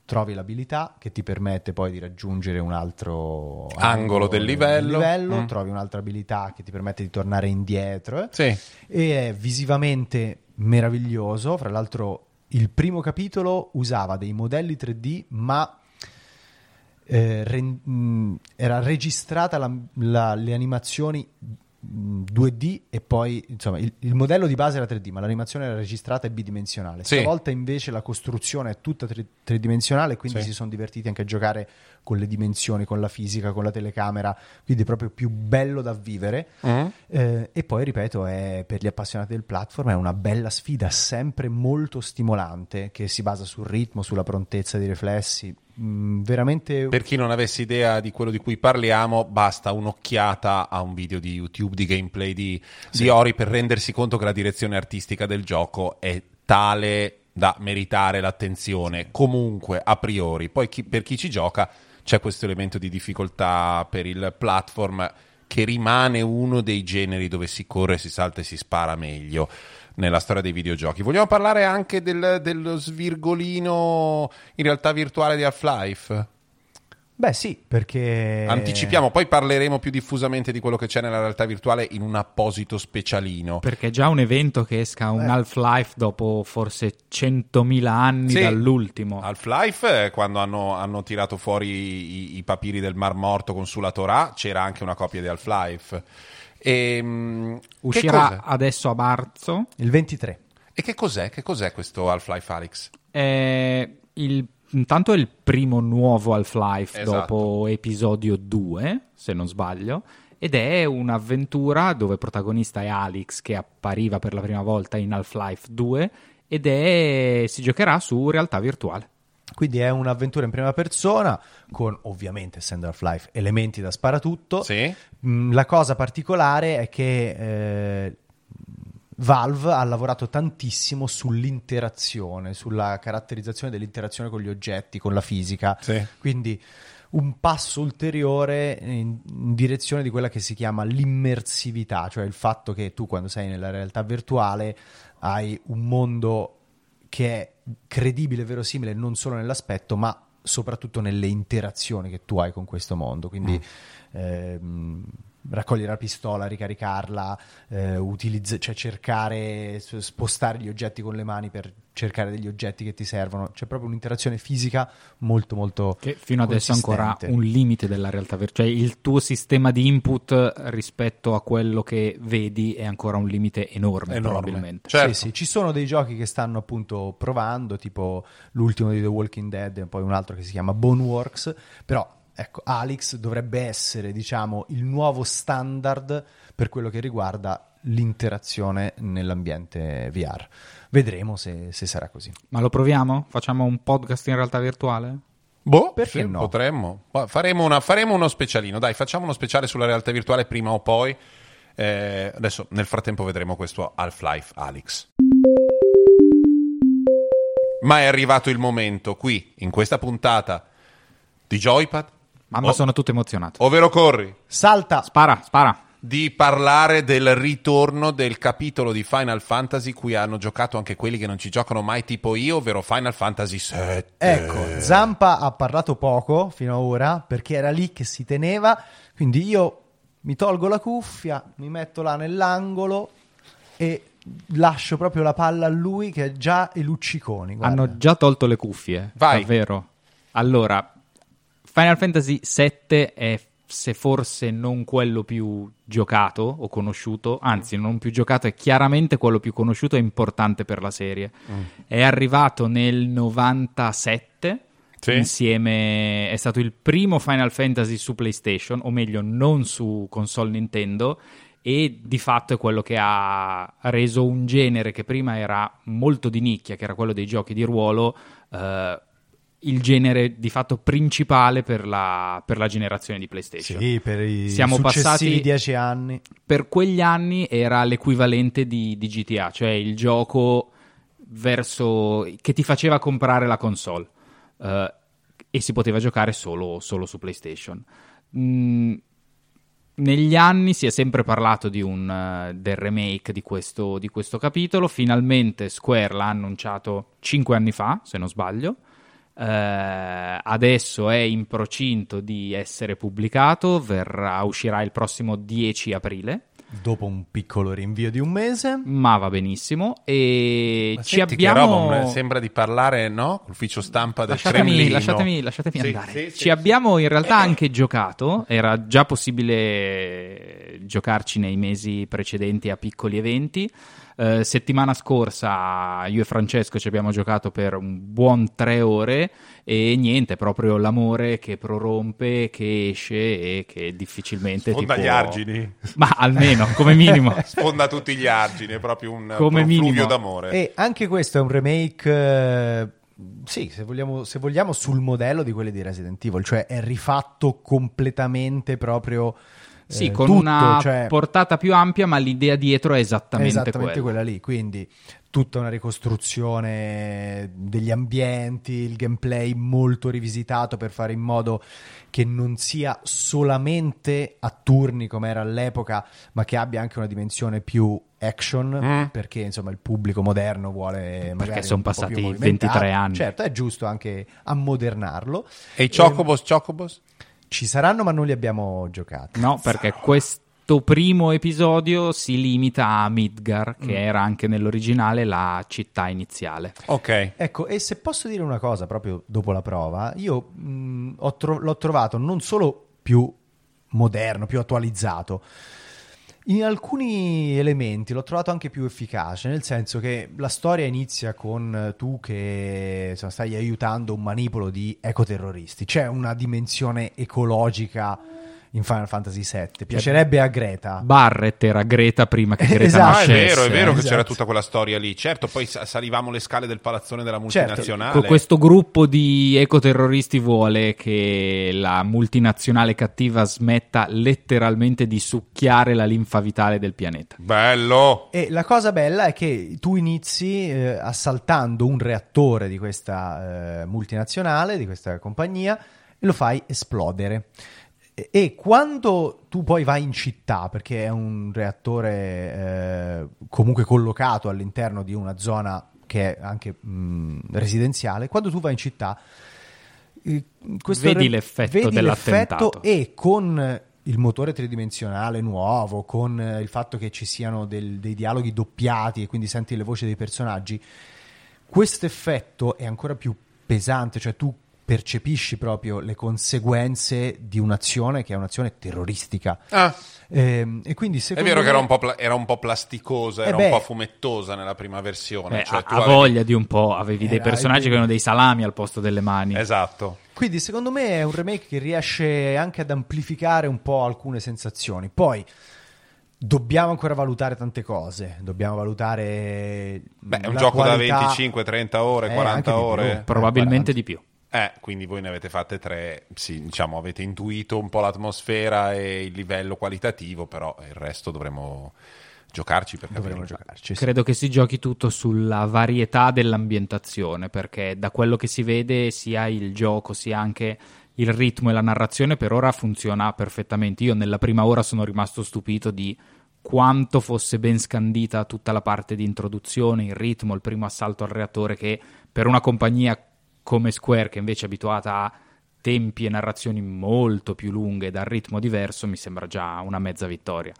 trovi l'abilità che ti permette poi di raggiungere un altro Angolo del livello. Mm. trovi un'altra abilità che ti permette di tornare indietro eh, sì e è visivamente meraviglioso, fra l'altro il primo capitolo usava dei modelli 3D ma eh, ren- mh, era registrata la- la- le animazioni 2D e poi insomma il, il modello di base era 3D ma l'animazione era registrata e bidimensionale Sì. stavolta invece la costruzione è tutta tri- tridimensionale quindi Sì. si sono divertiti anche a giocare con le dimensioni con la fisica con la telecamera quindi è proprio più bello da vivere Mm? eh, e poi ripeto, è, per gli appassionati del platform è una bella sfida, sempre molto stimolante, che si basa sul ritmo, sulla prontezza dei riflessi. Mm, veramente Per chi non avesse idea di quello di cui parliamo, basta un'occhiata a un video di YouTube di gameplay di, di Ori per rendersi conto che la direzione artistica del gioco è tale da meritare l'attenzione, comunque a priori. Poi chi- per chi ci gioca c'è questo elemento di difficoltà per il platform che rimane uno dei generi dove si corre, si salta e si spara meglio nella storia dei videogiochi. Vogliamo parlare anche del- dello svirgolino in realtà virtuale di Half-Life? Beh, sì, perché Anticipiamo, poi parleremo più diffusamente di quello che c'è nella realtà virtuale in un apposito specialino. Perché è già un evento che esca un. Half-Life dopo forse 100.000 anni Sì. dall'ultimo. Half-Life, quando hanno, hanno tirato fuori i, i papiri del Mar Morto con sulla Torah, c'era anche una copia di Half-Life. E, mm, che Uscirà adesso a marzo. il 23. E che cos'è? Che cos'è questo Half-Life Alex? È il- intanto è il primo nuovo Half-Life Esatto. dopo episodio 2, se non sbaglio. Ed è un'avventura dove il protagonista è Alex, che appariva per la prima volta in Half-Life 2. Ed è, si giocherà su realtà virtuale. Quindi è un'avventura in prima persona con ovviamente essendo Half-Life elementi da sparatutto. Sì? Mm, La cosa particolare è che eh, Valve ha lavorato tantissimo sull'interazione, sulla caratterizzazione dell'interazione con gli oggetti, con la fisica. Sì. Quindi un passo ulteriore in, in direzione di quella che si chiama l'immersività, cioè il fatto che tu quando sei nella realtà virtuale hai un mondo che è credibile e verosimile non solo nell'aspetto, ma soprattutto nelle interazioni che tu hai con questo mondo. Quindi ehm, raccogliere la pistola, ricaricarla, eh, utilizz- cioè cercare, spostare gli oggetti con le mani per cercare degli oggetti che ti servono. C'è proprio un'interazione fisica molto molto Che fino adesso è ancora un limite della realtà virtuale. Cioè il tuo sistema di input rispetto a quello che vedi è ancora un limite enorme, Enorme. probabilmente. Certo. Sì, sì, ci sono dei giochi che stanno appunto provando, tipo l'ultimo di The Walking Dead e poi un altro che si chiama Boneworks, però ecco, Alex dovrebbe essere, diciamo, il nuovo standard per quello che riguarda l'interazione nell'ambiente VR. Vedremo se, se sarà così. Ma lo proviamo? Facciamo un podcast in realtà virtuale? Boh, Perché sì, no? Potremmo. Ma Faremo, una- faremo uno specialino. Dai, facciamo uno speciale sulla realtà virtuale prima o poi. Eh, adesso, nel frattempo, vedremo questo Half-Life Alex. Ma è arrivato il momento qui, in questa puntata di Joypad, Mamma, Oh. sono tutto emozionato. Ovvero corri Salta. Spara, spara. di parlare del ritorno del capitolo di Final Fantasy cui hanno giocato anche quelli che non ci giocano mai tipo io, ovvero Final Fantasy VII. Ecco, Zampa ha parlato poco fino ad ora perché era lì che si teneva. Quindi io mi tolgo la cuffia, mi metto là nell'angolo e lascio proprio la palla a lui che è già i lucciconi. guarda. Hanno già tolto le cuffie. Vai. Davvero. Allora, Final Fantasy VII è se forse non quello più giocato o conosciuto, anzi non più giocato, è chiaramente quello più conosciuto e importante per la serie. È arrivato nel 97 Sì. insieme è stato il primo Final Fantasy su PlayStation, o meglio non su console Nintendo e di fatto è quello che ha reso un genere che prima era molto di nicchia, che era quello dei giochi di ruolo, eh, il genere di fatto principale per la, per la generazione di PlayStation. Sì, per i Siamo passati- dieci anni. Per quegli anni era l'equivalente di, di GTA, cioè il gioco verso, che ti faceva comprare la console eh, e si poteva giocare solo, solo su PlayStation. Mm, negli anni si è sempre parlato di un, eh, del remake di questo, di questo capitolo. Finalmente Square l'ha annunciato 5 anni fa, se non sbaglio. Eh, adesso è in procinto di essere pubblicato, verrà, uscirà il prossimo 10 aprile. Dopo un piccolo rinvio di un mese. Ma va benissimo. E Ma ci senti che abbiamo. roba, sembra di parlare, no? Ufficio stampa del Lasciatemi, Cremlino. lasciatemi, lasciatemi Sì, andare. sì, Ci sì, abbiamo in realtà anche giocato, era già possibile giocarci nei mesi precedenti a piccoli eventi. Eh, settimana scorsa io e Francesco ci abbiamo giocato per un buon tre ore e niente, proprio l'amore che prorompe, che esce e che difficilmente Sfonda ti gli argini. Ma almeno, come minimo. Sfonda tutti gli argini, è proprio un, Come un minimo. fluvio d'amore. E anche questo è un remake. eh, sì, se vogliamo, se vogliamo, sul modello di quelli di Resident Evil, cioè è rifatto completamente proprio. Eh, Sì, con tutto, una cioè, portata più ampia, ma l'idea dietro è è esattamente, esattamente quella. quella lì. Quindi tutta una ricostruzione degli ambienti, il gameplay molto rivisitato per fare in modo che non sia solamente a turni come era all'epoca, ma che abbia anche una dimensione più action, Mm. perché insomma il pubblico moderno vuole magari son un po' più passati movimentato. 23 anni. Certo, è giusto anche ammodernarlo. E i Chocobos, Chocobos? Ci saranno, ma non li abbiamo giocati. No, perché questo primo episodio si limita a Midgar, che era anche nell'originale la città iniziale. Ok. Ecco, e se posso dire una cosa proprio dopo la prova, io mh, ho tro- l'ho trovato non solo più moderno, più attualizzato, in alcuni elementi l'ho trovato anche più efficace, nel senso che la storia inizia con eh, tu che insomma, stai aiutando un manipolo di ecoterroristi, c'è una dimensione ecologica in Final Fantasy VII, piacerebbe a Greta. Barrett era Greta prima che Greta Esatto. Ah, è nascesse. vero, è vero che esatto. c'era tutta quella storia lì. Certo, poi sa- salivamo le scale del palazzone della Certo, multinazionale. Co- Questo gruppo di ecoterroristi vuole che la multinazionale cattiva smetta letteralmente di succhiare la linfa vitale del pianeta. Bello! E la cosa bella è che tu inizi eh, assaltando un reattore di questa eh, multinazionale, di questa compagnia, e lo fai esplodere. E, quando tu poi vai in città, perché è un reattore eh, comunque collocato all'interno di una zona che è anche mh, residenziale, quando tu vai in città, eh, Vedi re- l'effetto vedi dell'attentato. l'effetto e con il motore tridimensionale nuovo, con eh, il fatto che ci siano del- dei dialoghi doppiati e quindi senti le voci dei personaggi, questo effetto è ancora più pesante, cioè tu percepisci proprio le conseguenze di un'azione che è un'azione terroristica. Ah, Ehm, e quindi è vero che me- era un, po pla- era un po' plasticosa, Eh era beh. un po' fumettosa nella prima versione. Eh, cioè, a, avevi- voglia di un po', avevi dei Eh, personaggi dai, che avevano dei salami al posto delle mani. Esatto. Quindi secondo me è un remake che riesce anche ad amplificare un po' alcune sensazioni. Poi dobbiamo ancora valutare tante cose. Dobbiamo valutare. Beh, è un gioco da qualità- 25, 30 ore, Eh, 40 anche di ore. più. Probabilmente 40. di più. Eh, quindi voi ne avete fatte tre, sì, diciamo, avete intuito un po' l'atmosfera e il livello qualitativo, però il resto dovremo giocarci per capire. giocarci. sì. Credo che si giochi tutto sulla varietà dell'ambientazione, perché da quello che si vede sia il gioco sia anche il ritmo e la narrazione per ora funziona perfettamente. Io nella prima ora sono rimasto stupito di quanto fosse ben scandita tutta la parte di introduzione, il ritmo, il primo assalto al reattore che per una compagnia come Square che invece è abituata a tempi e narrazioni molto più lunghe dal ritmo diverso mi sembra già una mezza vittoria.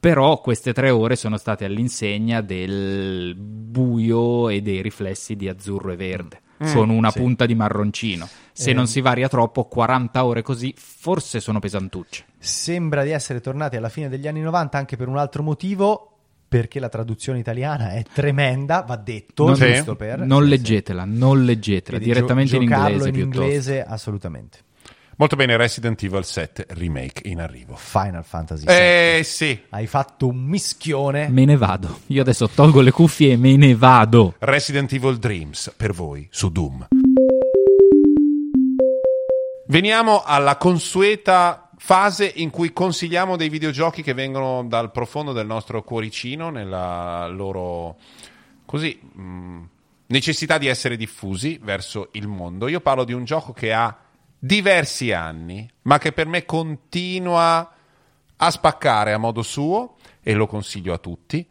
Però queste tre ore sono state all'insegna del buio e dei riflessi di azzurro e verde. Mm, sono una sì. punta di marroncino. Se Eh. non si varia troppo, 40 ore così forse sono pesantucce. Sembra di essere tornati alla fine degli anni 90 anche per un altro motivo, perché la traduzione italiana è tremenda, va detto, Non- giusto per... non sì, sì. leggetela, non leggetela, Quindi direttamente gio- in inglese in piuttosto. inglese assolutamente. Molto bene, Resident Evil 7 Remake in arrivo. Final Fantasy VII. Eh sì, Hai fatto un mischione. Me ne vado. Io adesso tolgo le cuffie e me ne vado. Resident Evil Dreams per voi su Doom. Veniamo alla consueta fase in cui consigliamo dei videogiochi che vengono dal profondo del nostro cuoricino, nella loro così mh, necessità di essere diffusi verso il mondo. Io parlo di un gioco che ha diversi anni, ma che per me continua a spaccare a modo suo e lo consiglio a tutti.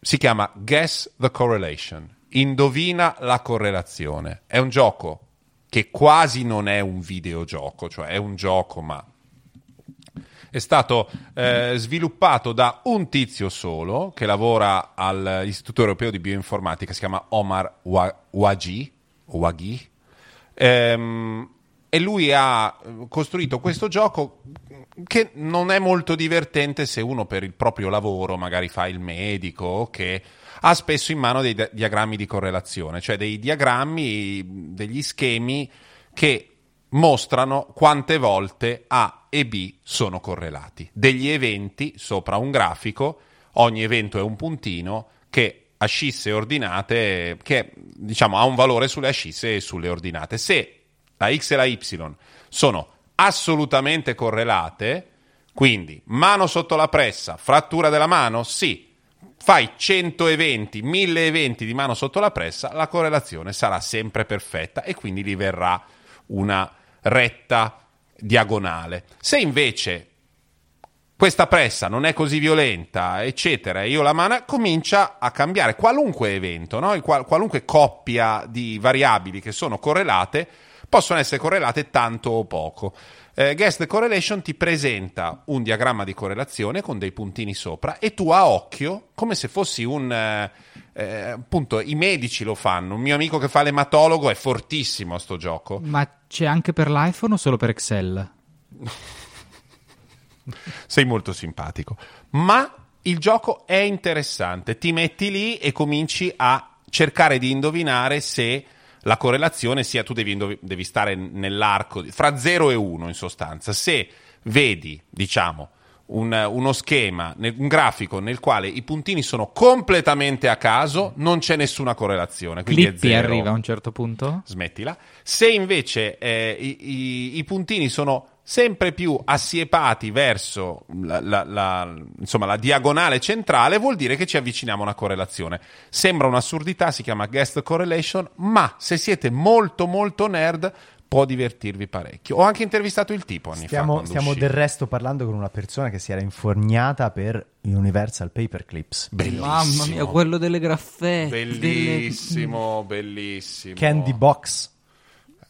Si chiama Guess the Correlation. Indovina la correlazione. È un gioco che quasi non è un videogioco, cioè è un gioco, ma è stato eh, sviluppato da un tizio solo che lavora all'Istituto Europeo di Bioinformatica, si chiama Omar Wa- Wagi, Waghi, Ehm, e lui ha costruito questo gioco che non è molto divertente se uno per il proprio lavoro magari fa il medico che ha spesso in mano dei dia- diagrammi di correlazione, cioè dei diagrammi, degli schemi che mostrano quante volte A e B sono correlati. Degli eventi sopra un grafico, ogni evento è un puntino che ascisse ordinate, che diciamo ha un valore sulle ascisse e sulle ordinate. Se la x e la y sono assolutamente correlate, quindi mano sotto la pressa, frattura della mano, sì. Fai 100 eventi, 1000 eventi di mano sotto la pressa, la correlazione sarà sempre perfetta e quindi gli verrà una retta diagonale. Se invece questa pressa non è così violenta, eccetera, e io la mano comincia a cambiare qualunque evento, no? Qual- qualunque coppia di variabili che sono correlate possono essere correlate tanto o poco. Eh, Guess the Correlation ti presenta un diagramma di correlazione con dei puntini sopra e tu a occhio, come se fossi un... eh, eh, appunto, i medici lo fanno. Un mio amico che fa l'ematologo è fortissimo a sto gioco. Ma c'è anche per l'iPhone o solo per Excel? sei molto simpatico. Ma il gioco è interessante. Ti metti lì e cominci a cercare di indovinare se la correlazione sia tu devi, indovi- devi stare nell'arco fra 0 e 1 in sostanza. Se vedi, diciamo, un- uno schema, un grafico nel quale i puntini sono completamente a caso, non c'è nessuna correlazione. Quindi è Clippy zero arriva a un certo punto? smettila. Se invece eh, i, i- i puntini sono sempre più assiepati verso la, la- la- insomma, la diagonale centrale, vuol dire che ci avviciniamo a una correlazione. Sembra un'assurdità, si chiama guest correlation, ma se siete molto molto nerd può divertirvi parecchio. Ho anche intervistato il tipo anni fa. Stiamo, quando stiamo uscì. del resto parlando con una persona che si era inforniata per Universal Paperclips. Bellissimo. Mamma mia, quello delle graffette. Bellissimo, bellissimo. Candy Box.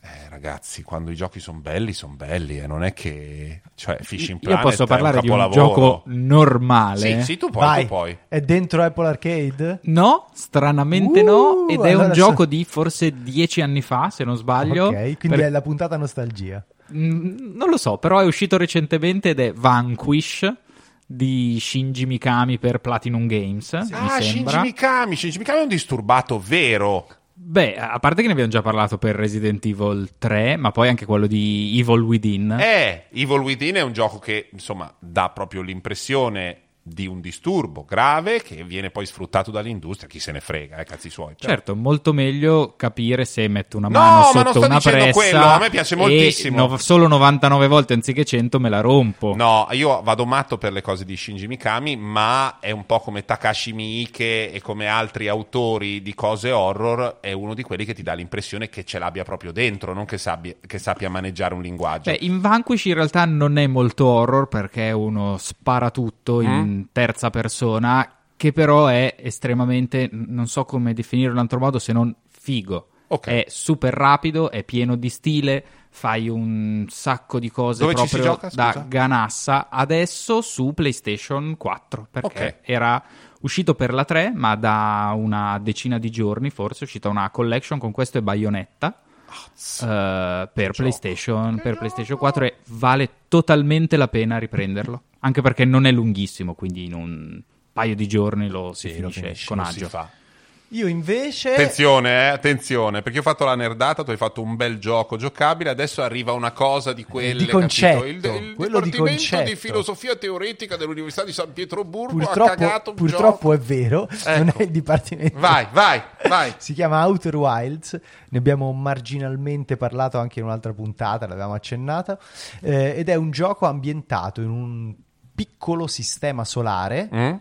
Eh, ragazzi, quando i giochi sono belli, sono belli, e non è che. Cioè, Fishing Io Planet posso è parlare di un gioco normale. Sì, sì, tu puoi, Vai, tu puoi. è dentro Apple Arcade? No, stranamente Uh, no. Ed è allora un so- gioco di Shinji Mikami anni fa, se non sbaglio. Ok, quindi Per- è la puntata nostalgia. Mm, Non lo so, però è uscito recentemente ed è Vanquish di Shinji Mikami per Platinum Games, mi Ah, Shinji sembra. Mikami. Shinji Mikami è un disturbato vero. Beh, a parte che ne abbiamo già parlato per Resident Evil 3, ma poi anche quello di Evil Within. Eh, Evil Within è un gioco che, insomma, dà proprio l'impressione di un disturbo grave che viene poi sfruttato dall'industria, chi se ne frega, eh, cazzi suoi. Però- Certo, molto meglio capire se metto una No, mano ma non sotto sto una pressa quello, a me piace moltissimo. no- solo 99 volte anziché 100 me la rompo. No, io vado matto per le cose di Shinji Mikami, ma è un po' come Takashi Miike e come altri autori di cose horror, è uno di quelli che ti dà l'impressione che ce l'abbia proprio dentro, non che, sabbia- che sappia maneggiare un linguaggio. Beh, in Vanquish in realtà non è molto horror perché uno sparatutto in Terza persona che però è estremamente, non so come definirlo in un altro modo se non figo. Ok. È super rapido, è pieno di stile, fai un sacco di cose Dove proprio gioca, da ganassa. Adesso su PlayStation 4 perché Ok. era uscito per la 3 ma da una decina di giorni forse è uscita una collection con questo e Bayonetta eh, per, PlayStation, per PlayStation 4 e vale totalmente la pena riprenderlo. Anche perché non è lunghissimo, quindi in un paio di giorni lo si Sì, lo finisce finisci, con Non si agio. fa. Io invece... Attenzione, eh, attenzione, perché io ho fatto la nerdata, tu hai fatto un bel gioco giocabile, adesso arriva una cosa di quelle... Di concetto? Il, il quello di Dipartimento concetto. di filosofia teoretica dell'Università di San Pietroburgo ha Purtroppo, cagato un purtroppo è vero, non Ecco. è il dipartimento. Vai, vai, vai. Si chiama Outer Wilds, ne abbiamo marginalmente parlato anche in un'altra puntata, l'avevamo accennata, eh, ed è un gioco ambientato in un piccolo sistema solare Mm?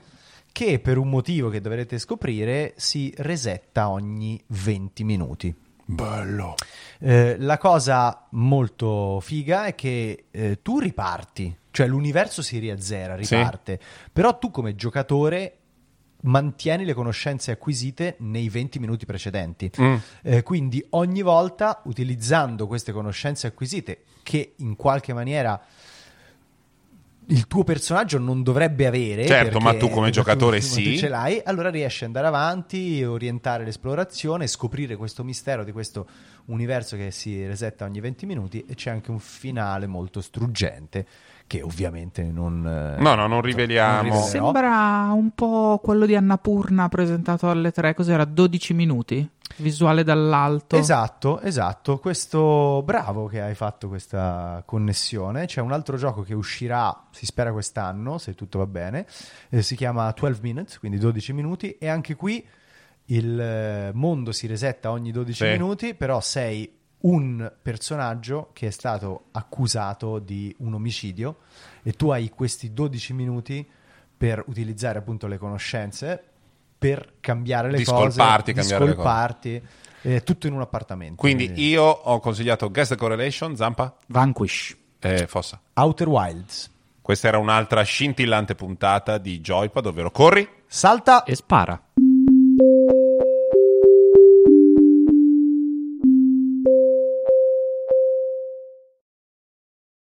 che per un motivo che dovrete scoprire si resetta ogni 20 minuti. Bello. Eh, la cosa molto figa è che eh, tu riparti, cioè l'universo si riazzera, Sì. riparte, però tu come giocatore mantieni le conoscenze acquisite nei 20 minuti precedenti. Mm. Eh, quindi ogni volta utilizzando queste conoscenze acquisite che in qualche maniera il tuo personaggio non dovrebbe avere Certo, ma tu come giocatore tu- sì. ce l'hai allora riesci ad andare avanti orientare l'esplorazione scoprire questo mistero di questo universo che si resetta ogni 20 minuti e c'è anche un finale molto struggente che ovviamente non eh, No, no, non riveliamo. rivelerò. Sembra un po' quello di Annapurna presentato alle 3, cos'era? 12 minuti? Visuale dall'alto. Esatto, esatto. Questo bravo che hai fatto questa connessione. C'è un altro gioco che uscirà, si spera quest'anno, se tutto va bene. eh, si chiama 12 Minutes, quindi 12 minuti. E anche qui il eh, mondo si resetta ogni 12 Sì. minuti, però sei un personaggio che è stato accusato di un omicidio e tu hai questi 12 minuti per utilizzare appunto le conoscenze per cambiare le Di cose, cambiare le cose. eh, tutto in un appartamento. Quindi io ho consigliato Guess the Correlation, Zampa, Vanquish. e Fossa. Outer Wilds. Questa era un'altra scintillante puntata di Joypad, ovvero corri. Salta E spara.